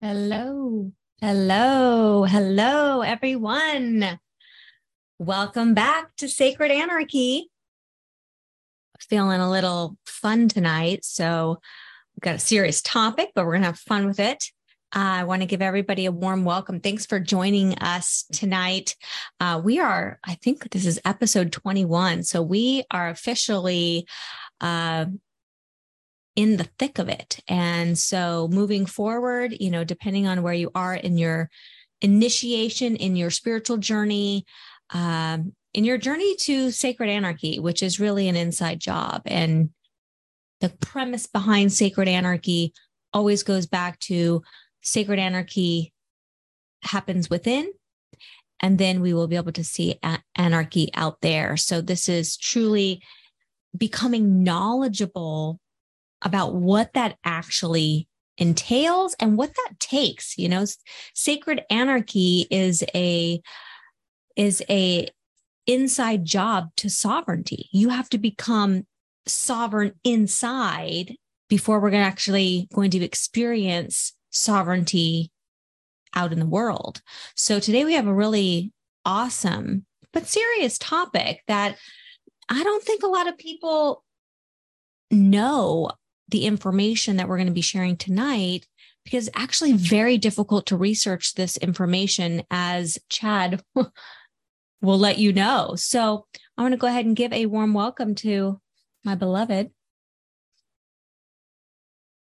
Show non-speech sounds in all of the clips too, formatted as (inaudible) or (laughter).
Hello. Hello. Hello, everyone. Welcome back to Sacred Anarchy. Feeling a little fun tonight. So, we've got a serious topic, but we're going to have fun with it. Uh, I want to give everybody a warm welcome. Thanks for joining us tonight. Uh, we are, I think this is episode 21. So, we are officially uh, in the thick of it. And so moving forward, you know, depending on where you are in your initiation, in your spiritual journey, um, in your journey to sacred anarchy, which is really an inside job. And the premise behind sacred anarchy always goes back to sacred anarchy happens within and then we will be able to see anarchy out there so this is truly becoming knowledgeable about what that actually entails and what that takes you know? Sacred anarchy is a is a inside job to sovereignty. You have to become sovereign inside before we're actually going to experience sovereignty out in the world. So today we have a really awesome but serious topic that i don't think a lot of people know the information that we're going to be sharing tonight because actually very difficult to research this information as Chad (laughs) will let you know. So I want to go ahead and give a warm welcome to my beloved.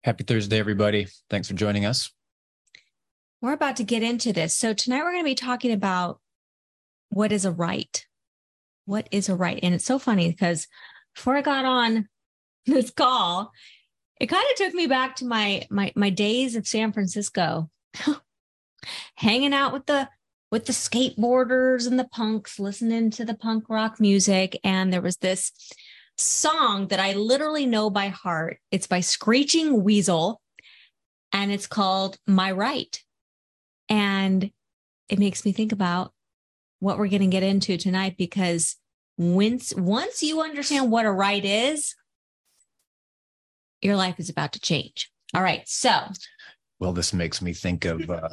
Happy Thursday, everybody. Thanks for joining us. We're about to get into this. So tonight we're going to be talking about what is a right. What is a right? And it's so funny because before I got on this call, it kind of took me back to my my my days of San Francisco, (laughs) hanging out with the with the skateboarders and the punks, listening to the punk rock music, and there was this song that I literally know by heart. It's by Screeching Weasel, and it's called "My Right," and it makes me think about what we're going to get into tonight because once once you understand what a right is your life is about to change. All right. So, well, this makes me think of uh,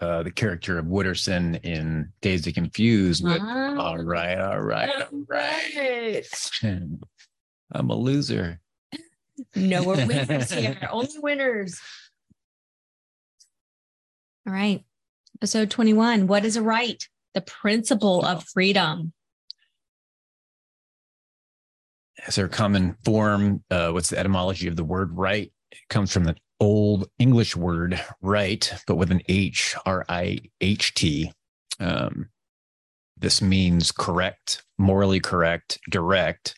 uh, the character of Wooderson in Dazed and Confused. With, ah, all right, all right, all right. (laughs) I'm a loser. No we're (laughs) winners here. Only winners. All right. Episode 21. What is a right? The principle of freedom. As their common form. Uh, what's the etymology of the word right? It comes from the old English word right, but with an H, R I H T. Um, this means correct, morally correct, direct,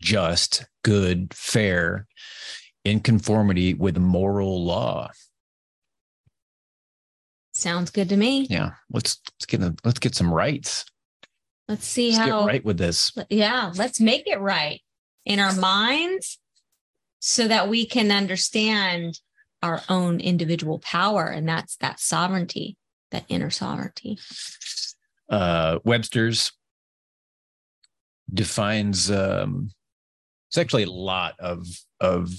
just, good, fair, in conformity with moral law. Sounds good to me. Yeah, let's let's get a, let's get some rights. Let's see let's how right with this. Yeah, let's make it right in our minds so that we can understand our own individual power and that's that sovereignty that inner sovereignty. Uh, webster's defines um, it's actually a lot of of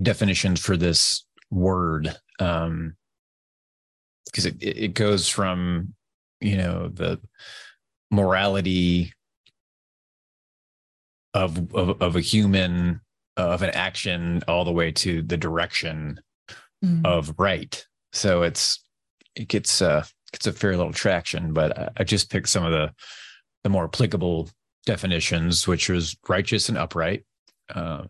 definitions for this word um because it, it goes from you know the morality of of, of a human uh, of an action all the way to the direction mm-hmm. of right so it's it gets uh gets a fair little traction but I, I just picked some of the the more applicable definitions which was righteous and upright uh,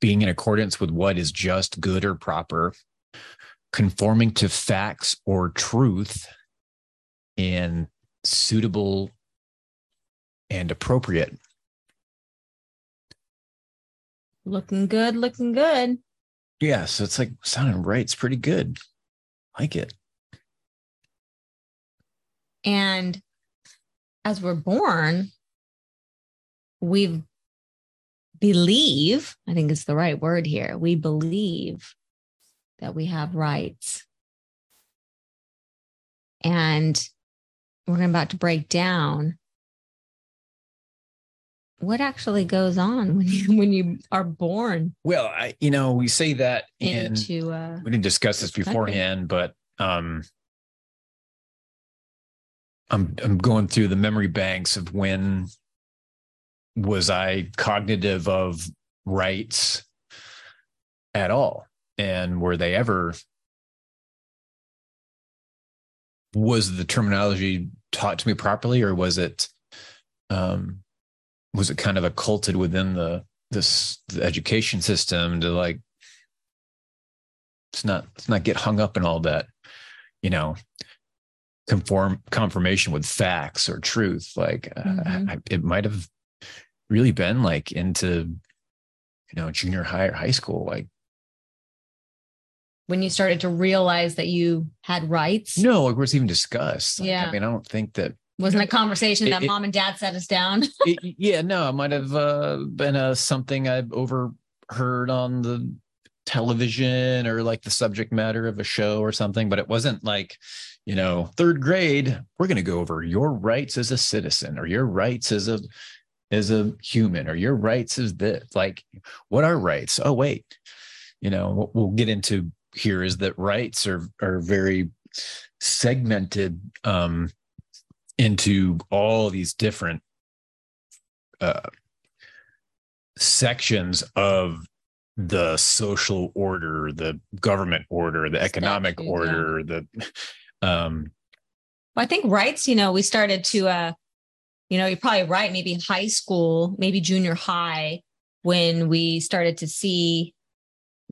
being in accordance with what is just good or proper conforming to facts or truth and suitable and appropriate Looking good, looking good. Yeah, so it's like sounding right. It's pretty good. Like it. And as we're born, we believe, I think it's the right word here, we believe that we have rights. And we're about to break down what actually goes on when you when you are born? Well i you know we say that into uh, we didn't discuss this beforehand but um i'm i'm going through the memory banks of when was i cognitive of rights at all? And were they ever was the terminology taught to me properly or was it um was it kind of occulted within the this the education system to like it's not it's not get hung up in all that you know conform confirmation with facts or truth? Like uh, mm-hmm. uh, I, it might have really been like into you know junior high or high school like when you started to realize that you had rights? No it was even discussed. Like, yeah. i mean i don't think that wasn't a conversation that it, mom and dad set us down. (laughs) it, yeah, no, it might have uh, been a something I've overheard on the television or like the subject matter of a show or something, but it wasn't like, you know, third grade, we're going to go over your rights as a citizen or your rights as a as a human or your rights as this. Like, what are rights? Oh, wait, you know, what we'll get into here is that rights are are very segmented um into all these different uh, sections of the social order, the government order, the economic Statute, order, yeah. the um well, I think rights, you know, we started to uh you know, you're probably right, maybe high school, maybe junior high, when we started to see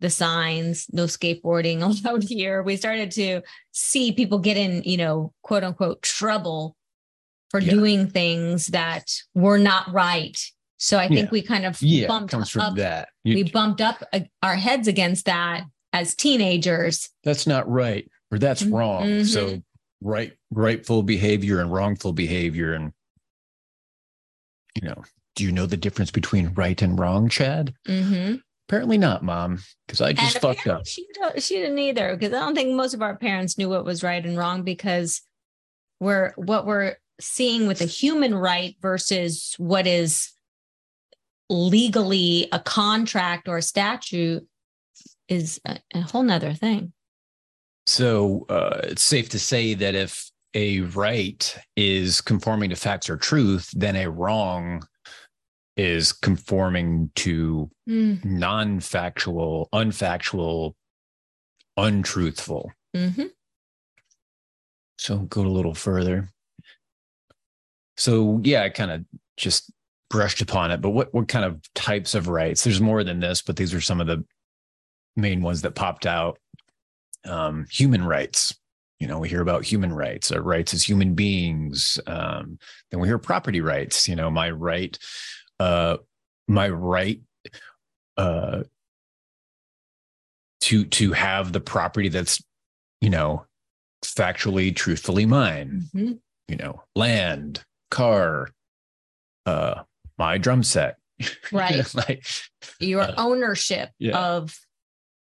the signs, no skateboarding (laughs) allowed here. We started to see people get in, you know, quote unquote trouble for yeah. doing things that were not right. So I think yeah. we kind of yeah, bumped comes from up, that. You, we bumped up uh, our heads against that as teenagers. That's not right, or that's mm-hmm. wrong. Mm-hmm. So right, rightful behavior and wrongful behavior, and you know, do you know the difference between right and wrong, Chad? Mm-hmm. Apparently not, Mom, because I just fucked up. She, she didn't either, because I don't think most of our parents knew what was right and wrong because we're what we're seeing with a human right versus what is legally a contract or a statute is a, a whole nother thing. So uh, it's safe to say that if a right is conforming to facts or truth, then a wrong is conforming to mm. non-factual, unfactual, untruthful. Mm-hmm. So go a little further. So yeah, I kind of just brushed upon it. But what what kind of types of rights? There's more than this, but these are some of the main ones that popped out. Um, human rights. You know, we hear about human rights, our rights as human beings. Um, then we hear property rights. You know, my right, uh, my right uh, to to have the property that's, you know, factually, truthfully mine. Mm-hmm. You know, land, car, uh, my drum set. Right. (laughs) like your uh, ownership yeah. of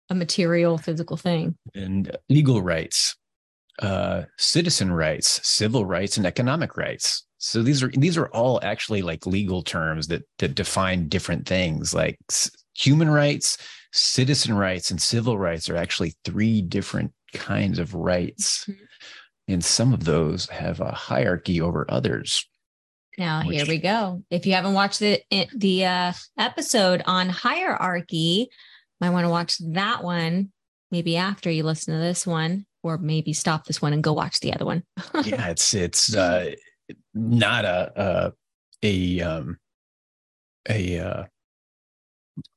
a material physical thing. And legal rights, uh, citizen rights, civil rights, and economic rights. So these are these are all actually like legal terms that that define different things. Like human rights, citizen rights, and civil rights are actually three different kinds of rights. Mm-hmm. And some of those have a hierarchy over others. Now Which... here we go. If you haven't watched the the uh, episode on hierarchy, might want to watch that one maybe after you listen to this one, or maybe stop this one and go watch the other one. (laughs) yeah, it's it's uh, not a a, a um a uh,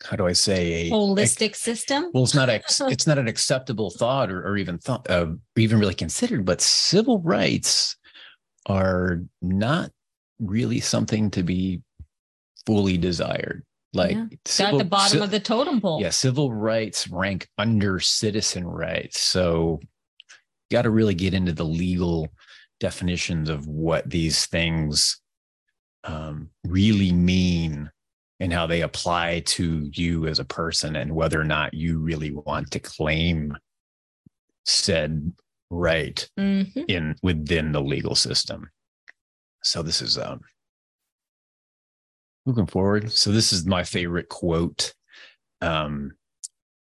how do I say a holistic a, system? Well, it's not a, (laughs) it's not an acceptable thought or, or even thought uh, even really considered. But civil rights are not really something to be fully desired. Like yeah. civil, at the bottom of the totem pole. Yeah, civil rights rank under citizen rights. So got to really get into the legal definitions of what these things um, really mean and how they apply to you as a person and whether or not you really want to claim said right mm-hmm. in within the legal system so this is um moving forward. So this is my favorite quote um,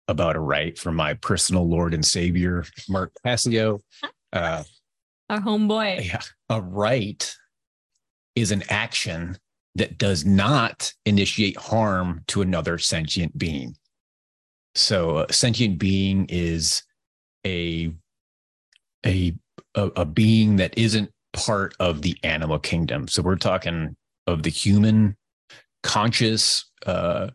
about a right from my personal Lord and Savior, Mark Passio. (laughs) Uh, Our homeboy. yeah, a right is an action that does not initiate harm to another sentient being. So a sentient being is a a a, being that isn't part of the animal kingdom. So we're talking of the human conscious uh,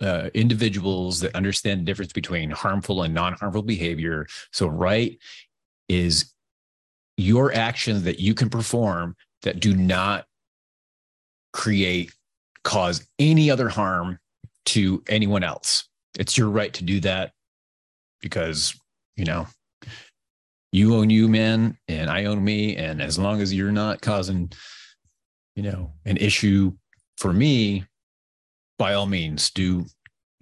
uh, individuals that understand the difference between harmful and non-harmful behavior. So right is your actions that you can perform that do not create cause any other harm to anyone else. It's your right to do that because, you know, you own you, man, and I own me. And as long as you're not causing, you know, an issue for me, by all means, do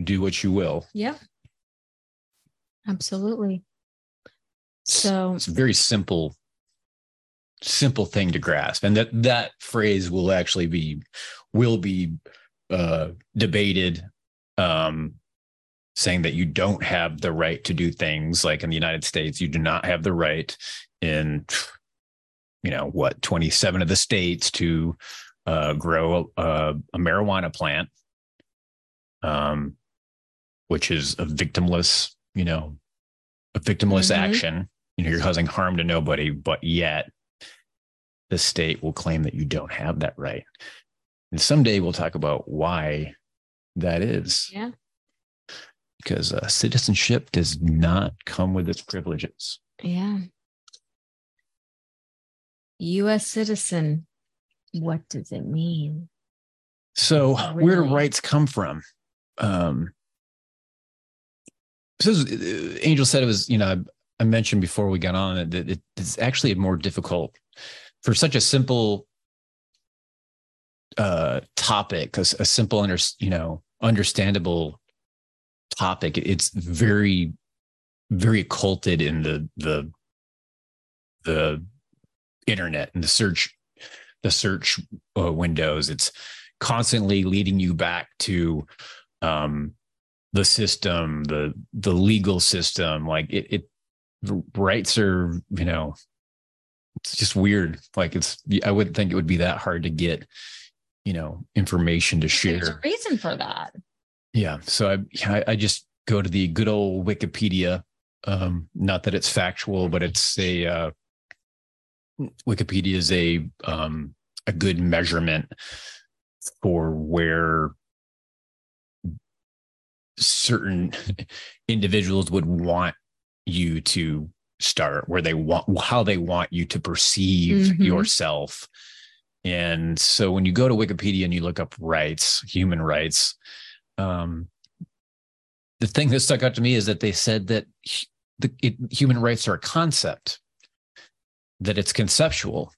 do what you will. Yeah. Absolutely. So it's a very simple, simple thing to grasp. And that that phrase will actually be will be uh debated um saying that you don't have the right to do things like in the United States, you do not have the right in, you know, what, 27 of the states to uh, grow a, a, marijuana plant, um, which is a victimless, you know, a victimless mm-hmm. action. You know, you're causing harm to nobody, but yet the state will claim that you don't have that right. And someday we'll talk about why that is. Yeah because uh, citizenship does not come with its privileges. Yeah. U.S. citizen. What does it mean? So, really? where do rights come from? Um, so, Angel said it was, you know, I mentioned before we got on that it's actually a more difficult for such a simple uh, topic, a, a simple, under, you know, understandable topic. It's very, very occulted in the the the internet and the search the search uh, windows. It's constantly leading you back to um, the system, the the legal system. Like it, it rights are you know it's just weird. Like it's I wouldn't think it would be that hard to get you know information to share. There's a reason for that. Yeah. So I, I just go to the good old Wikipedia. Um, not that it's factual, but it's a uh, Wikipedia is a um, a good measurement for where certain (laughs) individuals would want you to start, where they want how they want you to perceive mm-hmm. yourself. And so when you go to Wikipedia and you look up rights, human rights, um, the thing that stuck out to me is that they said that the, it, human rights are a concept, that it's conceptual.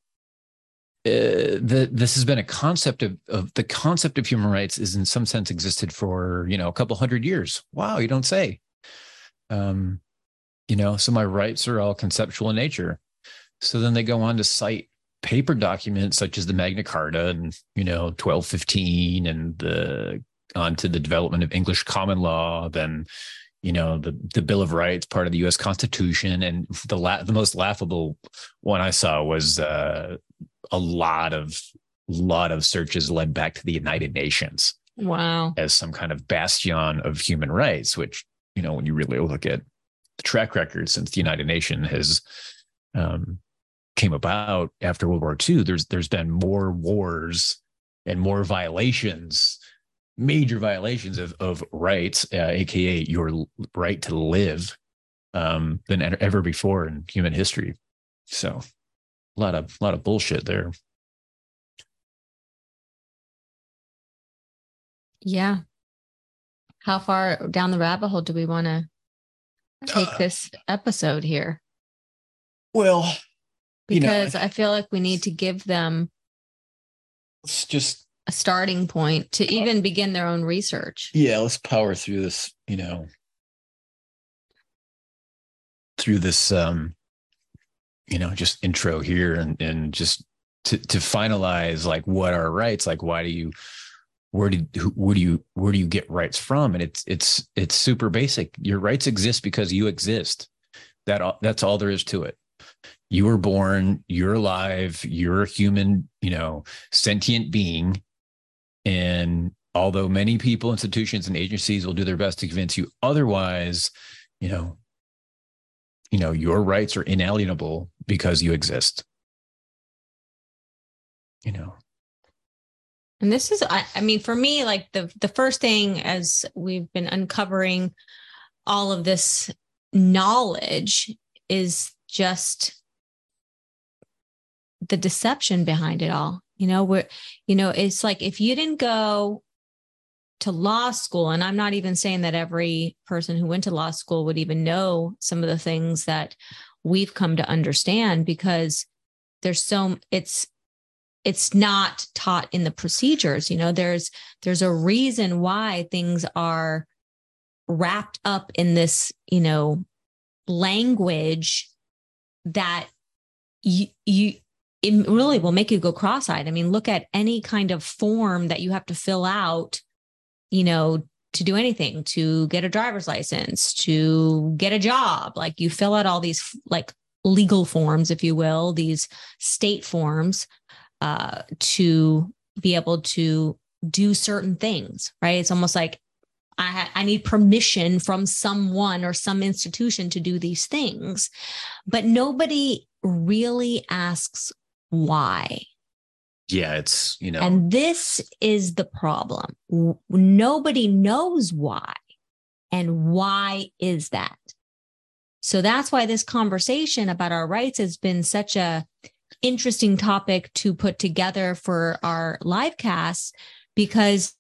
Uh, the, this has been a concept of, of the concept of human rights is in some sense existed for you know a couple hundred years. Wow, you don't say. Um, you know, so my rights are all conceptual in nature. So then they go on to cite paper documents such as the Magna Carta and you know 1215 and the onto the development of English common law, then you know the the Bill of Rights, part of the U.S. Constitution, and the la- the most laughable one I saw was uh, a lot of lot of searches led back to the United Nations. Wow, as some kind of bastion of human rights, which you know when you really look at the track record since the United Nations has um, came about after World War II, there's there's been more wars and more violations major violations of, of rights, uh, aka your right to live, um, than ever before in human history. So, a lot of a lot of bullshit there. Yeah. How far down the rabbit hole do we want to take uh, this episode here? Well, because you know, I feel like we need to give them it's just a starting point to even begin their own research. Yeah, let's power through this, you know, through this um you know, just intro here and and just to to finalize like what are rights like why do you where did where do you where do you get rights from? And it's it's it's super basic. Your rights exist because you exist. That that's all there is to it. You were born you're alive you're a human you know sentient being. And although many people institutions and agencies will do their best to convince you otherwise you know you know your rights are inalienable because you exist. You know and this is I, I, mean for me like the the first thing as we've been uncovering all of this knowledge is just the deception behind it all. You know where you know it's like if you didn't go to law school and i'm not even saying that every person who went to law school would even know some of the things that we've come to understand because there's so it's it's not taught in the procedures you know there's there's a reason why things are wrapped up in this you know language that you you it really will make you go cross-eyed. I mean look at any kind of form that you have to fill out you know to do anything to get a driver's license to get a job. Like you fill out all these like legal forms if you will these state forms uh, to be able to do certain things, right? It's almost like I, I need permission from someone or some institution to do these things, but nobody really asks why. Yeah, it's, you know. And this is the problem. Nobody knows why. And why is that? So that's why this conversation about our rights has been such a interesting topic to put together for our live cast because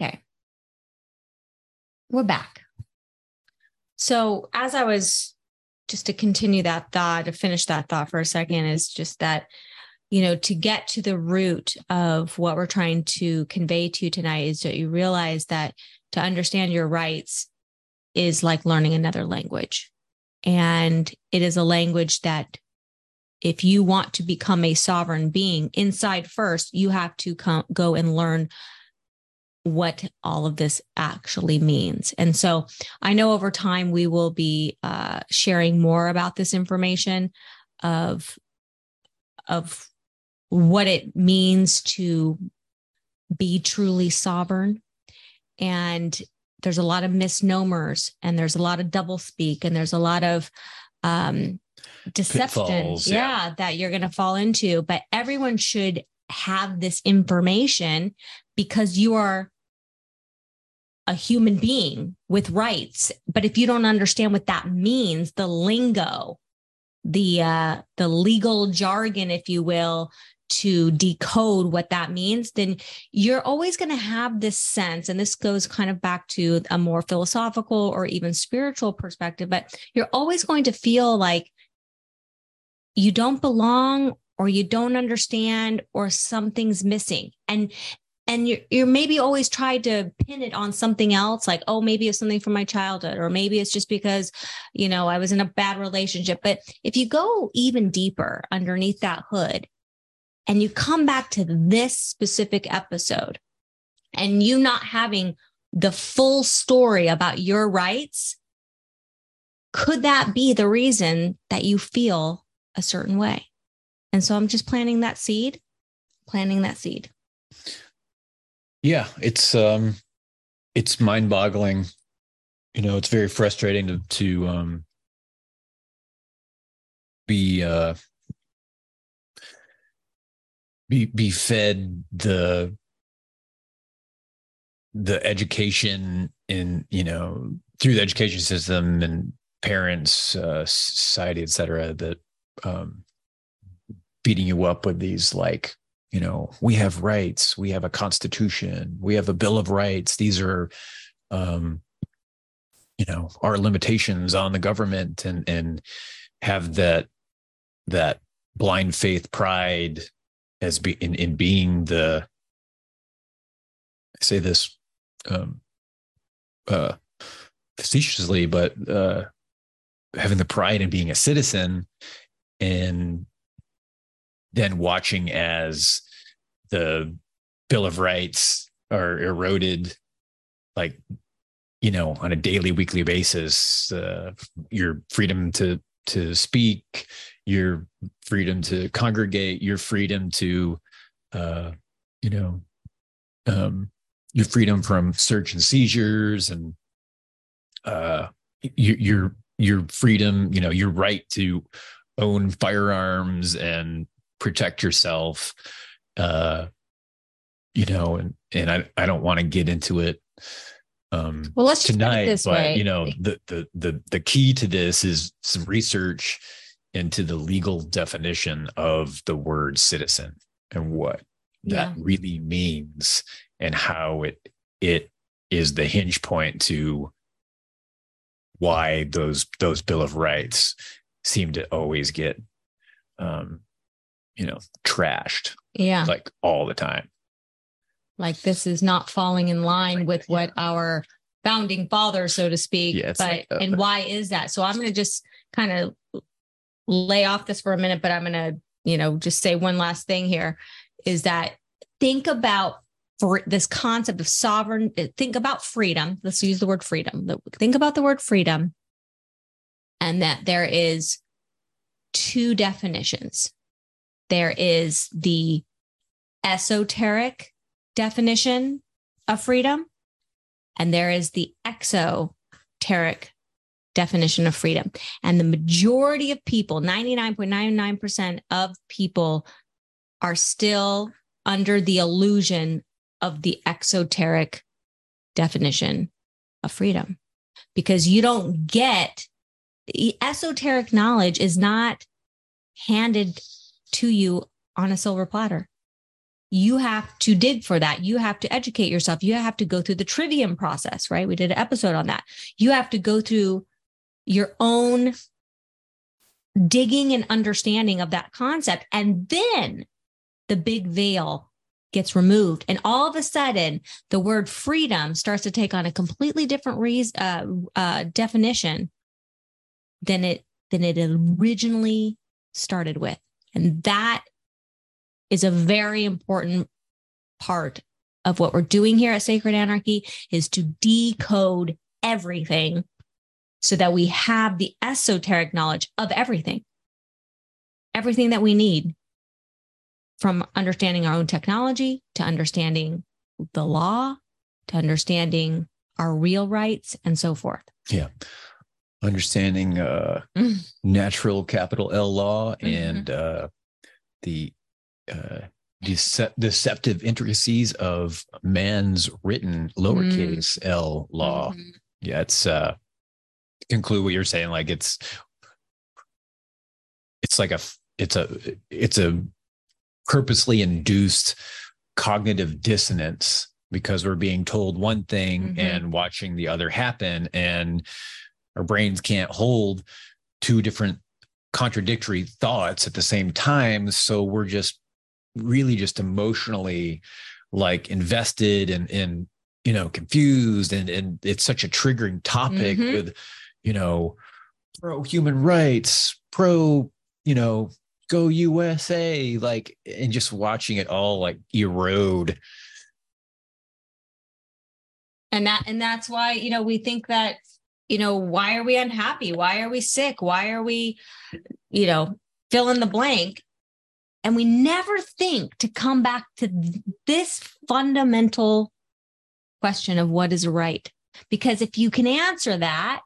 Okay. We're back. So, as I was just to continue that thought, to finish that thought for a second, is just that, you know, to get to the root of what we're trying to convey to you tonight is that you realize that to understand your rights is like learning another language. And it is a language that if you want to become a sovereign being inside first, you have to come, go and learn what all of this actually means. And so I know over time we will be uh, sharing more about this information of, of what it means to be truly sovereign. And there's a lot of misnomers and there's a lot of double speak and there's a lot of um, deception Pitfalls, yeah. yeah that you're going to fall into but everyone should have this information because you are a human being with rights. But if you don't understand what that means, the lingo, the uh, the legal jargon, if you will, to decode what that means, then you're always going to have this sense. And this goes kind of back to a more philosophical or even spiritual perspective, but you're always going to feel like you don't belong or you don't understand or something's missing. And and you're, you're maybe always tried to pin it on something else like oh maybe it's something from my childhood or maybe it's just because you know i was in a bad relationship but if you go even deeper underneath that hood and you come back to this specific episode and you not having the full story about your rights, could that be the reason that you feel a certain way? And so I'm just planting that seed, planting that seed. Yeah, it's um it's mind-boggling. You know, it's very frustrating to to um be uh be be fed the the education in you know through the education system and parents uh, society etc that um beating you up with these like you know we have rights we have a constitution we have a bill of rights. These are um you know our limitations on the government and and have that that blind faith pride as be in, in being the I say this um uh facetiously, but uh having the pride in being a citizen and then watching as the Bill of Rights are eroded like you know on a daily weekly basis uh, your freedom to to speak your freedom to congregate, your freedom to, uh, you know, um, your freedom from search and seizures and uh, your your your freedom, you know, your right to own firearms and protect yourself. Uh, you know, and and I I don't want to get into it um well let's tonight this but way. you know the the the the key to this is some research into the legal definition of the word citizen and what yeah. that really means and how it it is the hinge point to why those those bill of rights seem to always get um you know trashed yeah like all the time like this is not falling in line with what our founding father so to speak yeah, but like, uh, and why is that so i'm going to just kind of lay off this for a minute, but I'm going to, you know, just say one last thing here is that think about for this concept of sovereign, think about freedom. Let's use the word freedom. Think about the word freedom and that there is two definitions. There is the esoteric definition of freedom, and there is the exoteric definition of freedom. And the majority of people, 99.99% of people, are still under the illusion of the exoteric definition of freedom because you don't get the esoteric knowledge is not handed to you on a silver platter. You have to dig for that. You have to educate yourself. You have to go through the trivium process, right? We did an episode on that. You have to go through your own digging and understanding of that concept. And then the big veil gets removed. And all of a sudden, the word freedom starts to take on a completely different uh, uh, definition than it than it originally started with. And that is a very important part of what we're doing here at Sacred Anarchy is to decode everything so that we have the esoteric knowledge of everything, everything that we need from understanding our own technology to understanding the law to understanding our real rights and so forth. Yeah. Understanding uh, mm. natural capital L law mm-hmm. and uh, the uh, dece- deceptive intricacies of man's written lowercase mm. l law. Mm-hmm. Yeah, it's uh, conclude what you're saying like it's it's like a it's a it's a purposely induced cognitive dissonance because we're being told one thing mm-hmm. and watching the other happen and our brains can't hold two different contradictory thoughts at the same time. So we're just really just emotionally like invested and and you know confused. And and it's such a triggering topic mm-hmm. with you know pro human rights pro you know go usa like and just watching it all like erode. And that and that's why you know we think that you know why are we unhappy? Why are we sick? Why are we you know fill in the blank? And we never think to come back to this fundamental question of what is right. Because if you can answer that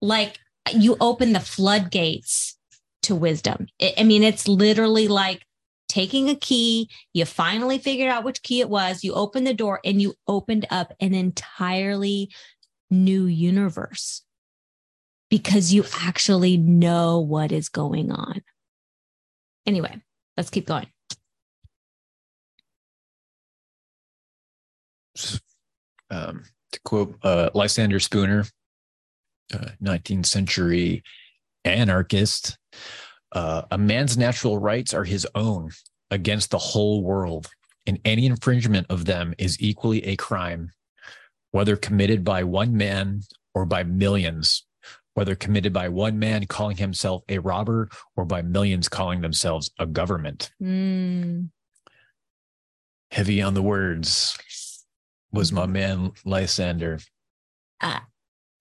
like you open the floodgates to wisdom. I mean it's literally like taking a key, you finally figured out which key it was, you opened the door and you opened up an entirely new universe because you actually know what is going on. Anyway, let's keep going. Um, to quote uh, Lysander Spooner, uh, 19th century anarchist, uh, a man's natural rights are his own against the whole world, and any infringement of them is equally a crime, whether committed by one man or by millions, whether committed by one man calling himself a robber or by millions calling themselves a government. Mm. Heavy on the words was my man Lysander. Uh,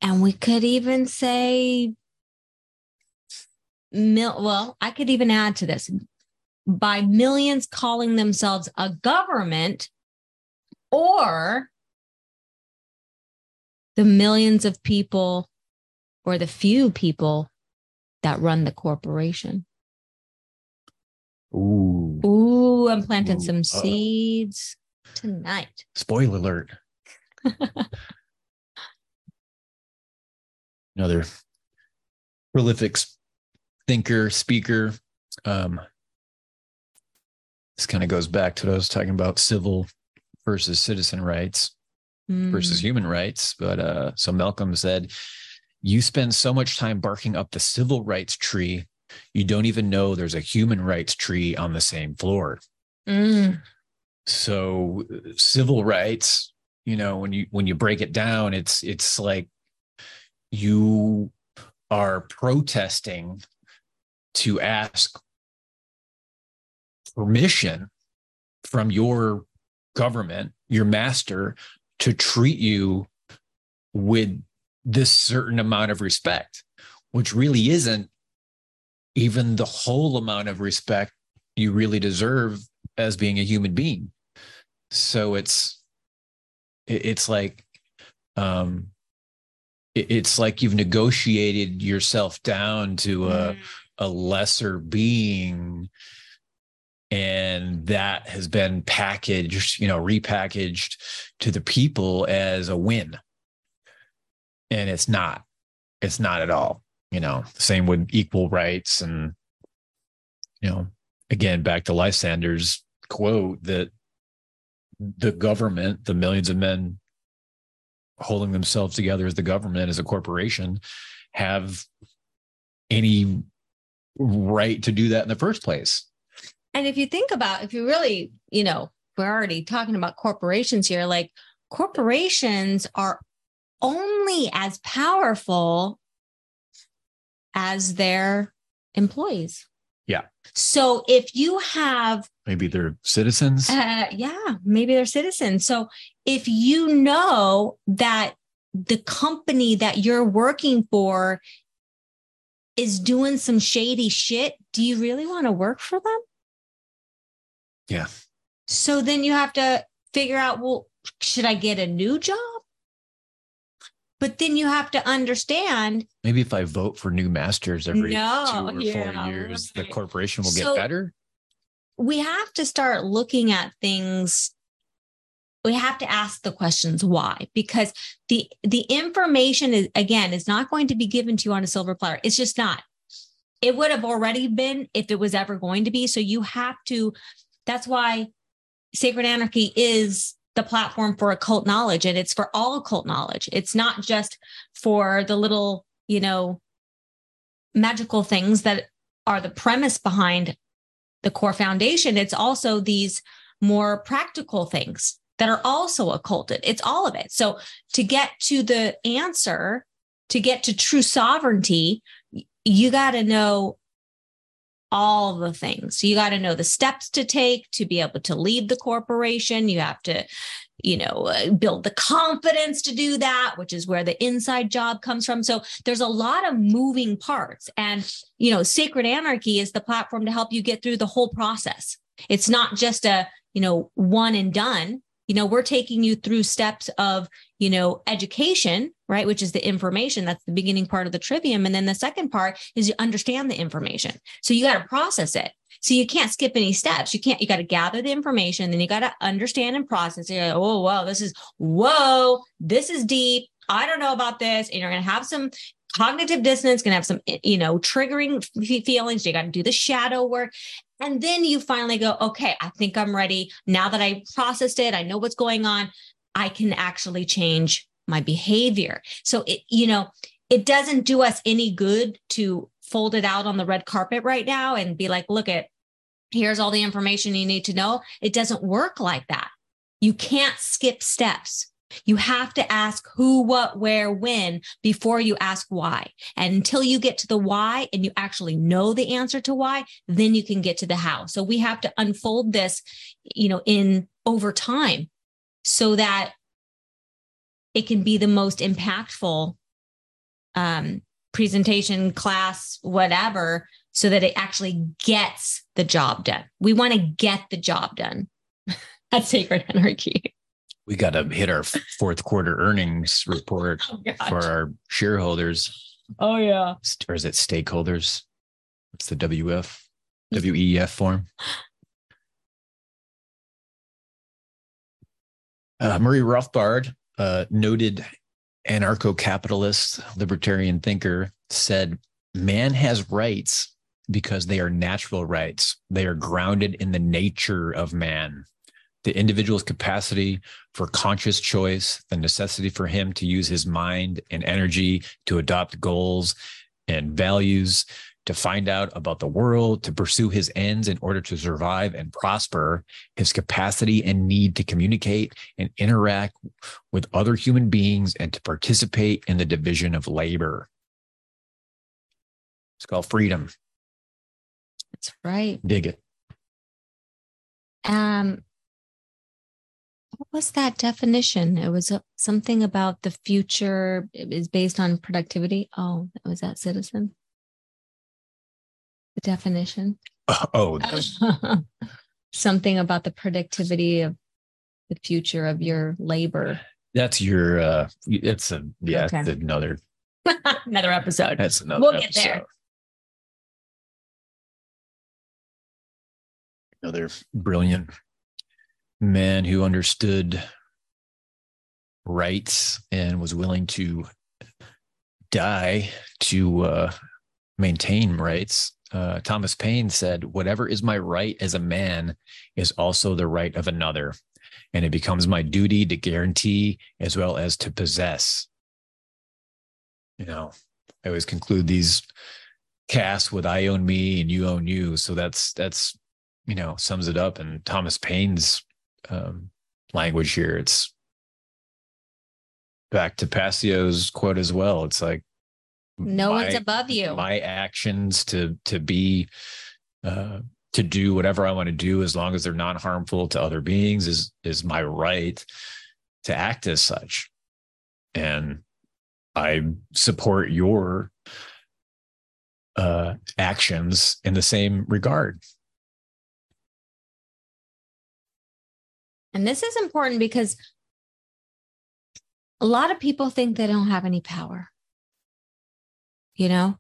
and we could even say mil- well, I could even add to this by millions calling themselves a government or the millions of people or the few people that run the corporation. Ooh. Ooh, I'm planting Ooh. some seeds uh, tonight. Spoiler alert. (laughs) Another prolific thinker, speaker. Um, this kind of goes back to what I was talking about civil versus citizen rights mm. versus human rights. But uh, so Malcolm said, You spend so much time barking up the civil rights tree, you don't even know there's a human rights tree on the same floor. Mm. So civil rights, you know, when you when you break it down, it's it's like you are protesting to ask permission from your government, your master, to treat you with this certain amount of respect, which really isn't even the whole amount of respect you really deserve as being a human being. So it's it's like um it's like you've negotiated yourself down to a mm a lesser being and that has been packaged you know repackaged to the people as a win and it's not it's not at all you know same with equal rights and you know again back to lysander's quote that the government the millions of men holding themselves together as the government as a corporation have any right to do that in the first place. And if you think about, if you really, you know, we're already talking about corporations here, like corporations are only as powerful as their employees. Yeah. So if you have maybe they're citizens. Uh, yeah, maybe they're citizens. So if you know that the company that you're working for is doing some shady shit, do you really want to work for them? Yeah. So then you have to figure out, well, should I get a new job? But then you have to understand. Maybe if I vote for new masters every no, two or yeah, four years, right. the corporation will so get better. We have to start looking at things we have to ask the questions why because the the information is again is not going to be given to you on a silver platter it's just not it would have already been if it was ever going to be so you have to that's why Sacred Anarchy is the platform for occult knowledge and it's for all occult knowledge. It's not just for the little, you know, magical things that are the premise behind the core foundation. It's also these more practical things that are also occulted. It's all of it. So to get to the answer, to get to true sovereignty, you got to know all the things. You got to know the steps to take to be able to lead the corporation. You have to, you know, uh, build the confidence to do that, which is where the inside job comes from. So there's a lot of moving parts. And, you know, Sacred Anarchy is the platform to help you get through the whole process. It's not just a, you know, one and done. You know, we're taking you through steps of, you know, education, right? Which is the information. That's the beginning part of the trivium. And then the second part is you understand the information. So you got to process it. So you can't skip any steps. You can't, you got to gather the information, then you got to understand and process it. Like, oh, wow, this is, whoa, this is deep. I don't know about this. And you're going to have some cognitive dissonance, going to have some, eh, you know, triggering feelings. You got to do the shadow work. And then you finally go, okay, I think I'm ready. Now that I processed it, I know what's going on. I can actually change my behavior. So it, you know, it doesn't do us any good to fold it out on the red carpet right now and be like, look at here's all the information you need to know. It doesn't work like that. You can't skip steps. You have to ask who, what, where, when before you ask why. And until you get to the why and you actually know the answer to why, then you can get to the how. So we have to unfold this, you know, in over time so that it can be the most impactful um, presentation, class, whatever, so that it actually gets the job done. We want to get the job done. (laughs) That's sacred anarchy we got to hit our fourth quarter earnings (laughs) report oh, for our shareholders. Oh yeah. Or is it stakeholders? It's the WF, WEF form. Uh, Murray Rothbard, uh, noted anarcho-capitalist libertarian thinker, said, "Man has rights because they are natural rights. They are grounded in the nature of man." the individual's capacity for conscious choice, the necessity for him to use his mind and energy to adopt goals and values, to find out about the world, to pursue his ends in order to survive and prosper, his capacity and need to communicate and interact with other human beings and to participate in the division of labor. It's called freedom. That's right. Dig it. Um, what was that definition? It was something about the future is based on productivity. Oh, was that citizen? The definition. (laughs) Oh, (laughs) something about the productivity of the future of your labor. That's your. uh It's a yeah. Okay. another (laughs) another episode. That's another. We'll episode. get there. Another brilliant man who understood rights and was willing to die to uh, maintain rights. Uh, Thomas Paine said, Whatever is my right as a man is also the right of another. And it becomes my duty to guarantee as well as to possess. You know, I always conclude these casts with I own me and you own you. So that's, that's, you know, sums it up. And Thomas Paine's um, language here. It's back to Passio's quote as well. It's like no my, one's above you. My actions to to be uh, to do whatever I want to do as long as they're not harmful to other beings is is my right to act as such. And I support your uh, actions in the same regard. And this is important because a lot of people think they don't have any power. You know,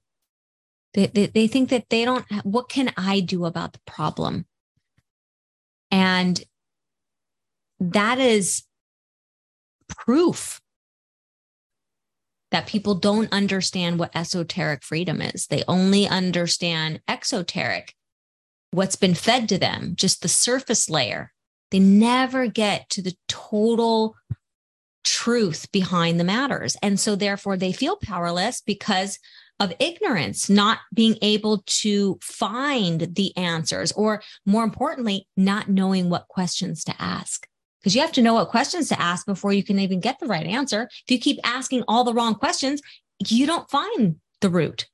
they, they, they think that they don't, what can I do about the problem? And that is proof that people don't understand what esoteric freedom is. They only understand exoteric what's been fed to them, just the surface layer. They never get to the total truth behind the matters. And so, therefore, they feel powerless because of ignorance, not being able to find the answers, or more importantly, not knowing what questions to ask. Because you have to know what questions to ask before you can even get the right answer. If you keep asking all the wrong questions, you don't find the root.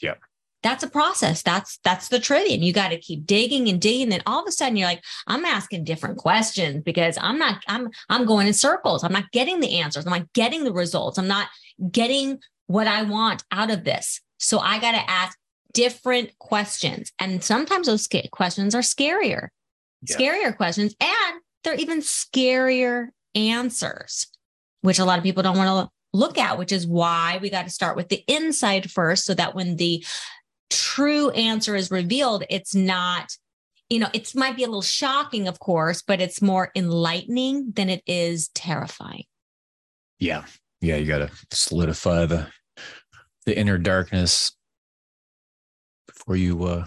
Yeah. That's a process. That's that's the. And you got to keep digging and digging. Then all of a sudden you're like, I'm asking different questions because I'm not, I'm I'm going in circles. I'm not getting the answers. I'm not getting the results. I'm not getting what I want out of this. So I got to ask different questions. And sometimes those questions are scarier, yeah. scarier questions. And they're even scarier answers, which a lot of people don't want to look at, which is why we got to start with the inside first so that when the true answer is revealed, it's not, you know, it might be a little shocking, of course, but it's more enlightening than it is terrifying. Yeah. Yeah. You got to solidify the, the inner darkness before you, uh,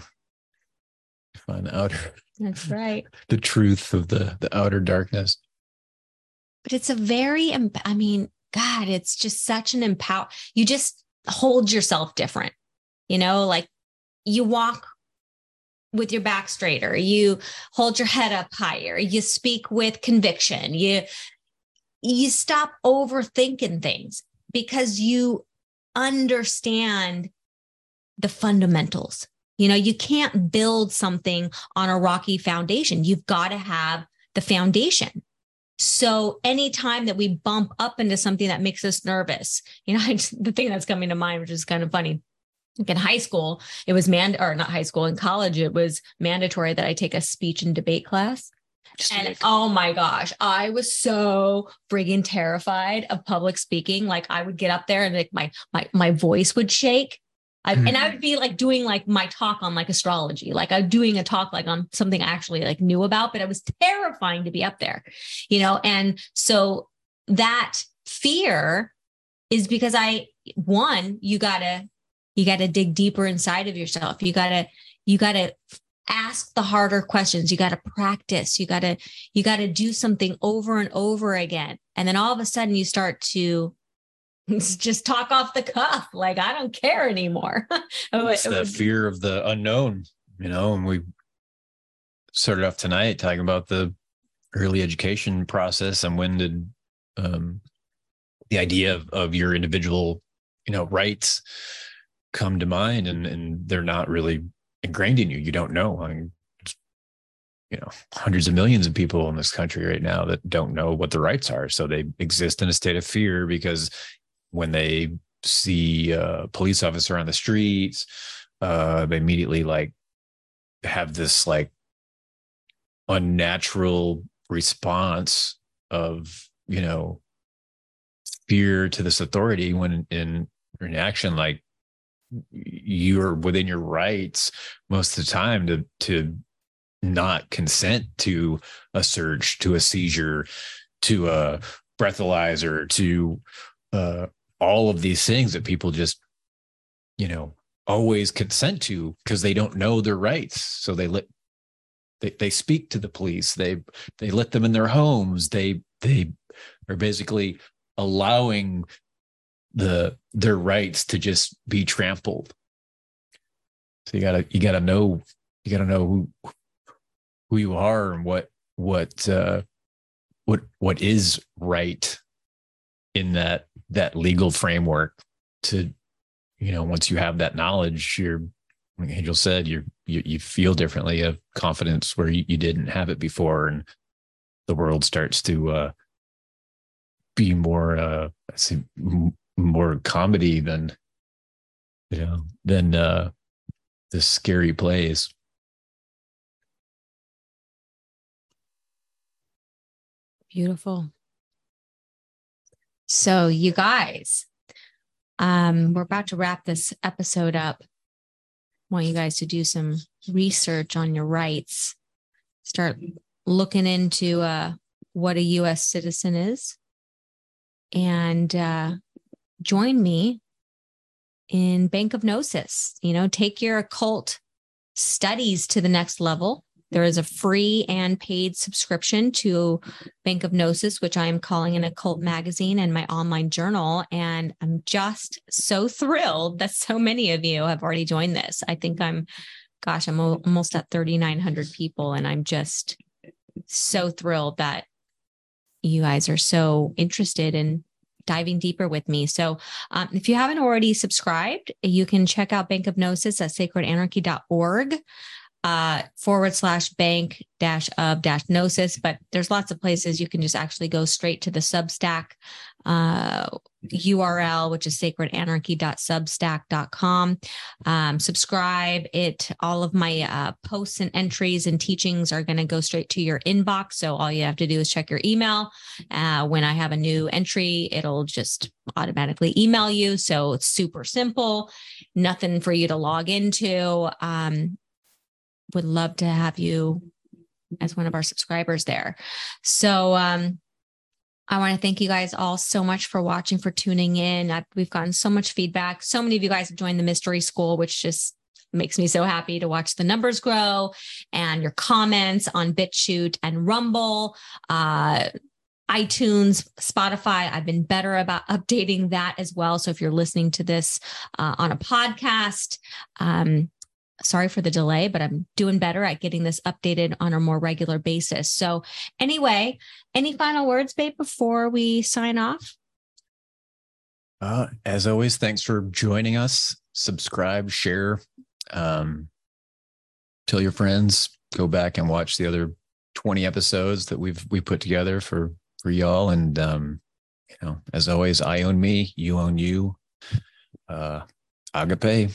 find the outer. That's right. (laughs) the truth of the, the outer darkness. But it's a very, I mean, God, it's just such an empower. You just hold yourself different, you know, like you walk with your back straighter, you hold your head up higher, you speak with conviction, you you stop overthinking things because you understand the fundamentals. You know, you can't build something on a rocky foundation. You've got to have the foundation. So anytime that we bump up into something that makes us nervous, you know, I, (laughs) the thing that's coming to mind, which is kind of funny, like in high school, it was man or not high school, in college, it was mandatory that I take a speech and debate class. Just and oh my gosh, I was so friggin' terrified of public speaking. Like I would get up there and like my my my voice would shake. I, mm-hmm. and I would be like doing like my talk on like astrology, like I'm doing a talk like on something I actually like knew about, but it was terrifying to be up there, you know? And so that fear is because I, one, you gotta, you gotta dig deeper inside of yourself. You gotta, you gotta ask the harder questions. You gotta practice. You gotta, you gotta do something over and over again. And then all of a sudden you start to (laughs) just talk off the cuff. Like I don't care anymore. (laughs) it's the fear of the unknown, you know, and we started off tonight talking about the early education process and when did um, the idea of, of your individual, you know, rights come to mind and, and they're not really ingrained in you. You don't know. I mean, you know hundreds of millions of people in this country right now that don't know what the rights are so they exist in a state of fear because when they see a police officer on the streets, uh, they immediately like have this like unnatural response of you know fear to this authority when in in action like you're within your rights most of the time to to not consent to a search to a seizure to a breathalyzer to uh, all of these things that people just, you know, always consent to because they don't know their rights. So they let they, they speak to the police. They they let them in their homes. They they are basically allowing the their rights to just be trampled. So you gotta you gotta know you gotta know who who you are and what what uh what what is right in that that legal framework to you know once you have that knowledge you're like angel said you you you feel differently of confidence where you, you didn't have it before and the world starts to uh be more uh I say more comedy than you know than uh the scary plays beautiful so, you guys, um, we're about to wrap this episode up. I want you guys to do some research on your rights. Start looking into uh, what a U.S. citizen is, and uh, join me in Bank of Gnosis. You know, take your occult studies to the next level, there is a free and paid subscription to Bank of Gnosis, which I am calling an occult magazine and my online journal. And I'm just so thrilled that so many of you have already joined this. I think I'm, gosh, I'm almost at 3,900 people, and I'm just so thrilled that you guys are so interested in diving deeper with me. So, um, if you haven't already subscribed, you can check out Bank of Gnosis at sacredanarchy.org uh, forward slash bank dash of dash gnosis. But there's lots of places you can just actually go straight to the Substack uh, URL, which is sacredanarchy.substack.com. Um, subscribe. It all of my uh, posts and entries and teachings are going to go straight to your inbox. So all you have to do is check your email. Uh, when I have a new entry, it'll just automatically email you. So it's super simple. Nothing for you to log into. Um, would love to have you as one of our subscribers there. So, um, I want to thank you guys all so much for watching, for tuning in. I've, we've gotten so much feedback. So many of you guys have joined the mystery school, which just makes me so happy to watch the numbers grow and your comments on BitChute and Rumble. Uh, iTunes, Spotify. I've been better about updating that as well. So if you're listening to this uh, on a podcast, um, sorry for the delay, but I'm doing better at getting this updated on a more regular basis. So, anyway, any final words, babe, before we sign off? Uh, as always, thanks for joining us. Subscribe, share, um, tell your friends. Go back and watch the other 20 episodes that we've we put together for for y'all. And um, you know, as always, I own me, you own you. Uh, agape.